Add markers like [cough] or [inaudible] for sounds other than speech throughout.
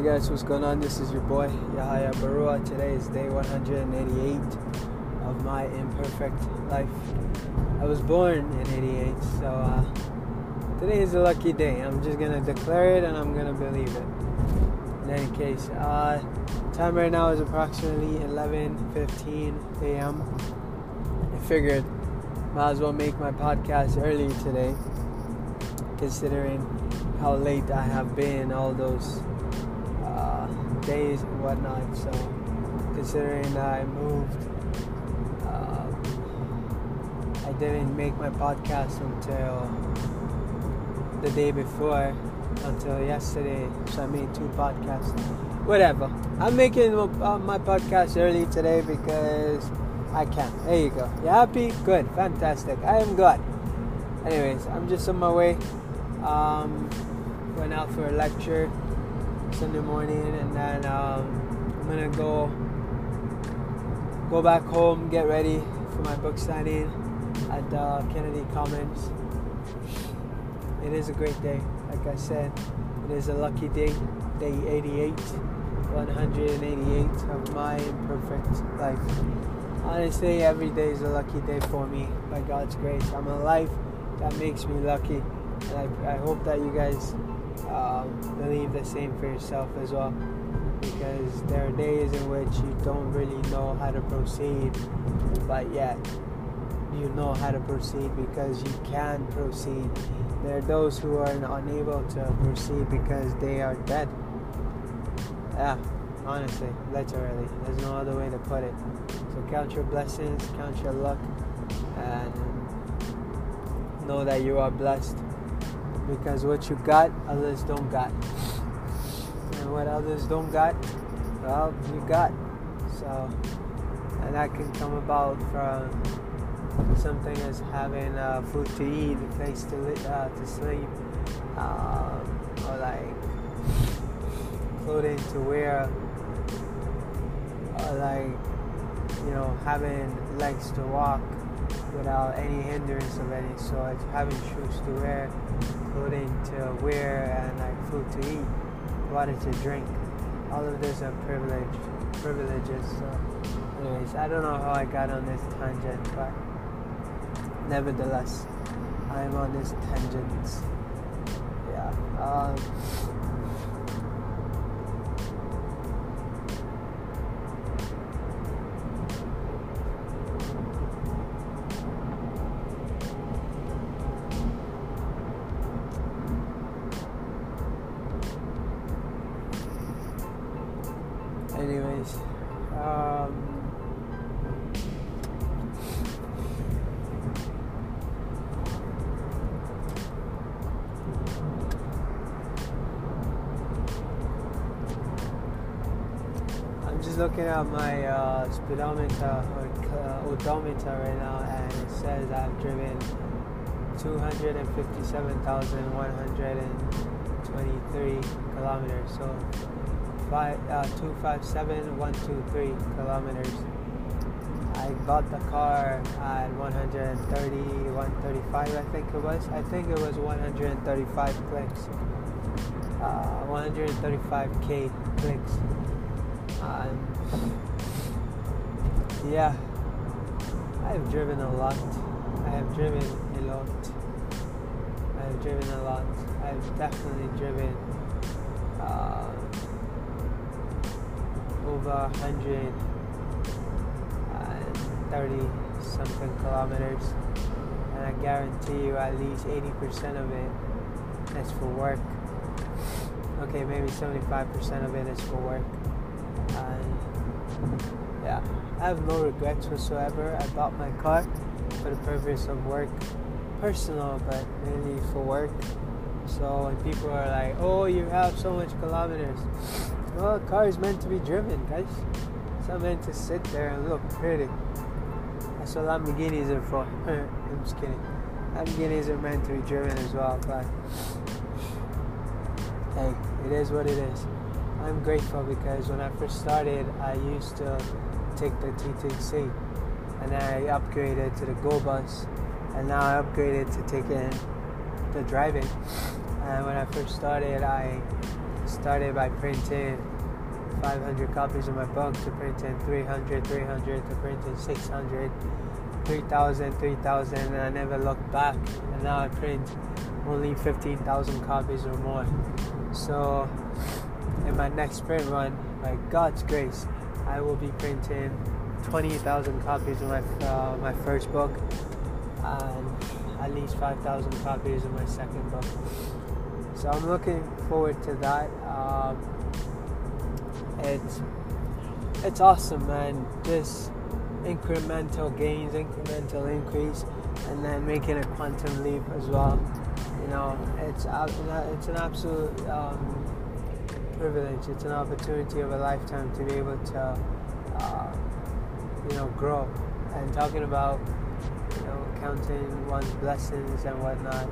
Hey guys, what's going on? This is your boy Yahaya Barua. Today is day 188 of my imperfect life. I was born in 88, so uh, today is a lucky day. I'm just gonna declare it and I'm gonna believe it. In any case, uh, time right now is approximately 11:15 a.m. I figured might as well make my podcast early today, considering how late I have been all those days and whatnot. So, considering I moved, uh, I didn't make my podcast until the day before, until yesterday. So I made two podcasts. Whatever. I'm making uh, my podcast early today because I can. There you go. You happy? Good. Fantastic. I am glad. Anyways, I'm just on my way. Um, went out for a lecture Sunday morning, and then um, I'm gonna go go back home, get ready for my book signing at uh, Kennedy Commons. It is a great day, like I said. It is a lucky day, day 88, 188 of my imperfect life. Honestly, every day is a lucky day for me by God's grace. I'm alive. That makes me lucky. And I, I hope that you guys um, believe the same for yourself as well. Because there are days in which you don't really know how to proceed, but yet you know how to proceed because you can proceed. There are those who are unable to proceed because they are dead. Yeah, honestly, literally. There's no other way to put it. So count your blessings, count your luck, and know that you are blessed because what you got, others don't got. And what others don't got, well, you got. So, and that can come about from something as having uh, food to eat, a place to, li- uh, to sleep, um, or like clothing to wear, or like, you know, having legs to walk without any hindrance of any sort, having shoes to wear, clothing to wear, and like food to eat, water to drink. All of this are privilege, privileges. So, anyways, I don't know how I got on this tangent, but nevertheless, I am on this tangent. Yeah. Um, I'm just looking at my uh, speedometer or uh, odometer right now and it says I've driven 257,123 kilometers so five, uh, 257,123 kilometers. I bought the car at 130, 135, I think it was. I think it was 135 clicks. Uh, 135k clicks. Um, yeah, I have driven a lot. I have driven a lot. I have driven a lot. I've definitely driven. Uh, over 130 something kilometers and I guarantee you at least 80% of it is for work okay maybe 75% of it is for work and yeah I have no regrets whatsoever I bought my car for the purpose of work personal but mainly for work so when people are like oh you have so much kilometers well, a car is meant to be driven, guys. It's not meant to sit there and look pretty. That's what Lamborghinis are for. [laughs] I'm just kidding. Lamborghinis are meant to be driven as well, but hey, it is what it is. I'm grateful because when I first started, I used to take the TTC, and I upgraded to the Go Bus, and now I upgraded to taking the driving. And when I first started, I started by printing 500 copies of my book to printing 300, 300 to printing 600, 3,000, 3,000, and I never looked back. And now I print only 15,000 copies or more. So, in my next print run, by God's grace, I will be printing 20,000 copies of my uh, my first book and at least 5,000 copies of my second book. So I'm looking forward to that. Um, it's it's awesome, man. This incremental gains, incremental increase, and then making a quantum leap as well. You know, it's it's an absolute um, privilege. It's an opportunity of a lifetime to be able to, uh, you know, grow. And talking about, you know, counting one's blessings and whatnot,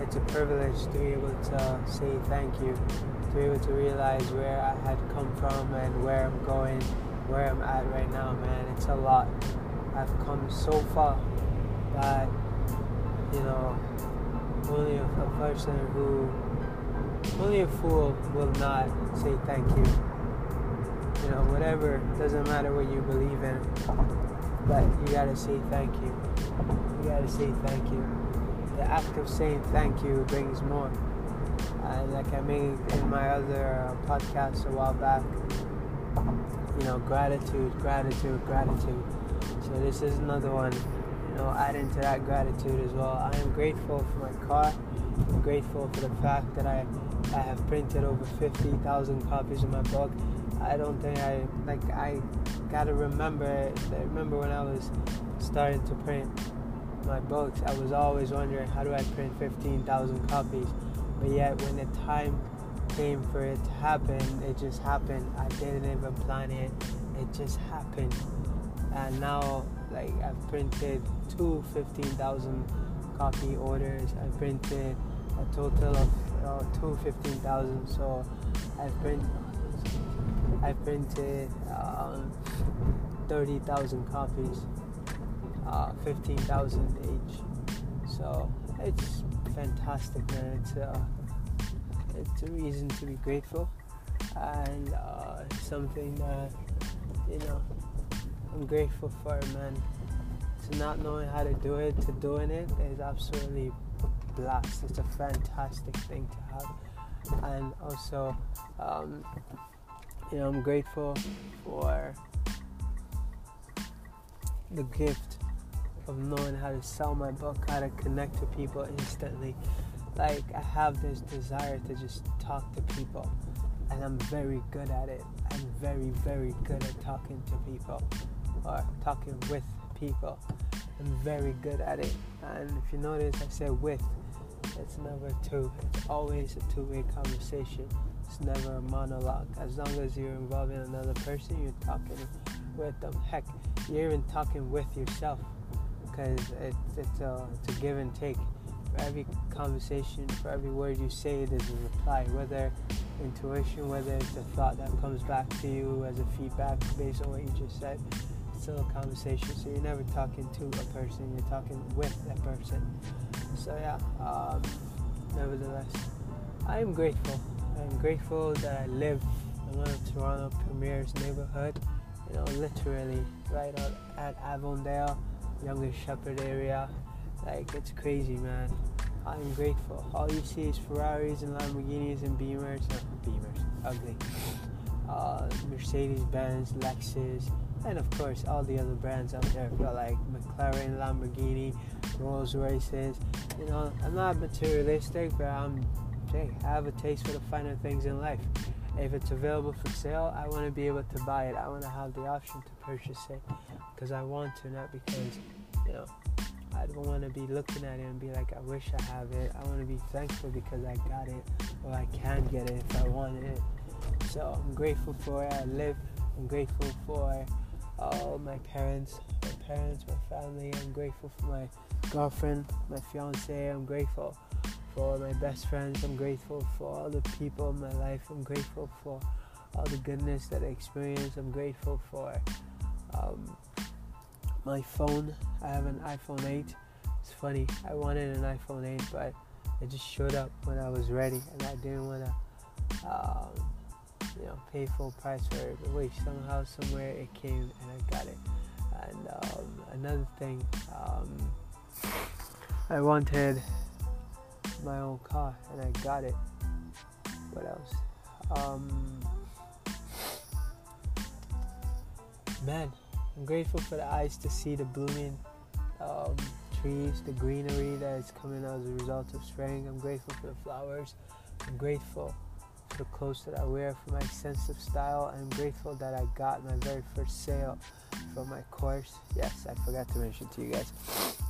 it's a privilege to be able to say thank you, to be able to realize where I had come from and where I'm going, where I'm at right now, man. It's a lot. I've come so far that, you know, only a, person who only a fool will not say thank you. You know, whatever, doesn't matter what you believe in, but you gotta say thank you. You gotta say thank you. The act of saying thank you brings more. And like I made in my other uh, podcast a while back, you know, gratitude, gratitude, gratitude. So this is another one, you know, adding to that gratitude as well. I am grateful for my car. I'm grateful for the fact that I I have printed over 50,000 copies of my book. I don't think I like I gotta remember I remember when I was starting to print my books I was always wondering how do I print 15,000 copies? But yet when the time came for it to happen it just happened. I didn't even plan it. It just happened. And now like I've printed two 15,000 copy orders. I printed a total of uh, two 15,000 so I've print I printed um, 30,000 copies uh, 15,000 each. So it's fantastic man. It's a, uh, it's a reason to be grateful and uh, something that you know I'm grateful for man. To not knowing how to do it to doing it is absolutely blast. It's a fantastic thing to have, and also, um, you know, I'm grateful for the gift of knowing how to sell my book, how to connect to people instantly. Like I have this desire to just talk to people, and I'm very good at it. I'm very, very good at talking to people or talking with people. I'm very good at it. And if you notice, I said with it's never two. It's always a two-way conversation. It's never a monologue. As long as you're involving another person, you're talking with them. Heck, you're even talking with yourself because it's, it's, a, it's a give and take. For every conversation, for every word you say, there's a reply. Whether intuition, whether it's a thought that comes back to you as a feedback based on what you just said, still a conversation. So you're never talking to a person, you're talking with that person. So yeah, um, nevertheless, I am grateful. I am grateful that I live in one of Toronto Premier's neighborhood. You know, literally right out at Avondale, Younger Shepherd area. Like it's crazy, man. I'm grateful. All you see is Ferraris and Lamborghinis and Beamers. Beamers, ugly. Uh, Mercedes Benz, Lexus, and of course all the other brands out there. But like McLaren, Lamborghini, Rolls Royces. You know, I'm not materialistic, but I'm, hey, I have a taste for the finer things in life. If it's available for sale, I want to be able to buy it. I want to have the option to purchase it because I want to, not because, you know, I don't want to be looking at it and be like, I wish I have it. I want to be thankful because I got it or I can get it if I want it. So I'm grateful for it. I live. I'm grateful for all my parents, my parents, my family. I'm grateful for my girlfriend, my fiance. I'm grateful for my best friends. I'm grateful for all the people in my life. I'm grateful for all the goodness that I experienced. I'm grateful for um, my phone. I have an iPhone 8. It's funny. I wanted an iPhone 8, but it just showed up when I was ready, and I didn't want to um, you know, pay full price for it. But wait, somehow, somewhere it came and I got it. And um, another thing, um, I wanted my own car and I got it. What else? Um, man, I'm grateful for the eyes to see the blooming um, trees, the greenery that is coming as a result of spring. I'm grateful for the flowers. I'm grateful the clothes that I wear, for my sense of style. I'm grateful that I got my very first sale for my course. Yes, I forgot to mention to you guys.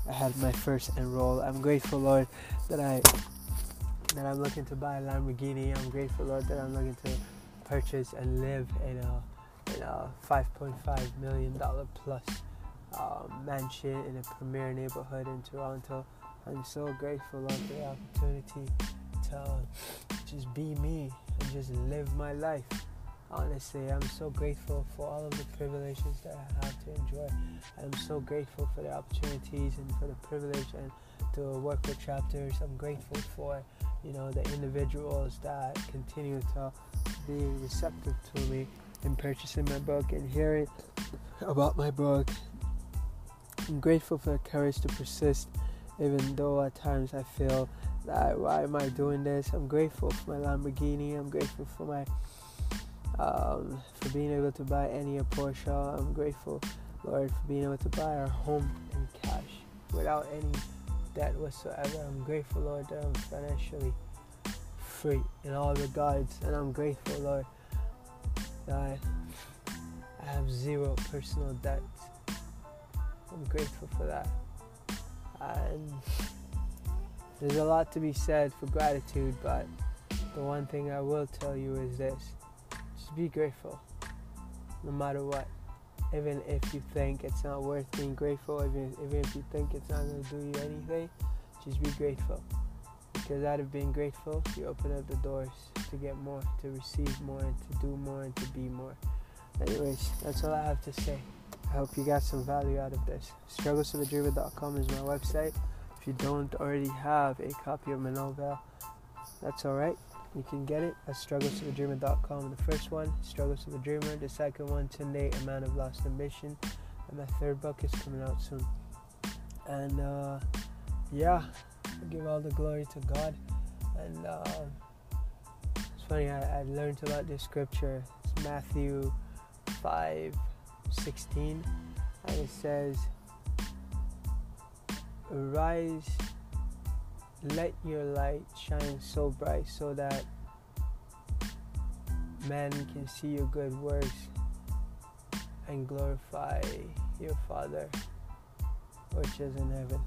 I had my first enroll. I'm grateful, Lord, that I that I'm looking to buy a Lamborghini. I'm grateful, Lord, that I'm looking to purchase and live in a in a 5.5 million dollar plus um, mansion in a premier neighborhood in Toronto. I'm so grateful, Lord, for the opportunity just be me and just live my life. Honestly, I'm so grateful for all of the privileges that I have to enjoy. I'm so grateful for the opportunities and for the privilege and to work with Chapters. I'm grateful for you know the individuals that continue to be receptive to me in purchasing my book and hearing about my book. I'm grateful for the courage to persist, even though at times I feel why am I doing this? I'm grateful for my Lamborghini. I'm grateful for my um, for being able to buy any a Porsche. I'm grateful, Lord, for being able to buy our home in cash without any debt whatsoever. I'm grateful, Lord, that I'm financially free in all regards, and I'm grateful, Lord, that I have zero personal debt. I'm grateful for that. And there's a lot to be said for gratitude, but the one thing I will tell you is this just be grateful no matter what. Even if you think it's not worth being grateful, even, even if you think it's not going to do you anything, just be grateful. Because out of being grateful, you open up the doors to get more, to receive more, and to do more, and to be more. Anyways, that's all I have to say. I hope you got some value out of this. Strugglesofadreamer.com is my website. If you don't already have a copy of my novel, that's alright. You can get it at strugglesofadreamer.com. The first one, Struggles of a Dreamer. The second one, Today, A Man of Lost Ambition. And my third book is coming out soon. And uh, yeah, I give all the glory to God. And uh, it's funny, I, I learned about this scripture. It's Matthew 5 16. And it says, Arise, let your light shine so bright so that men can see your good works and glorify your Father which is in heaven.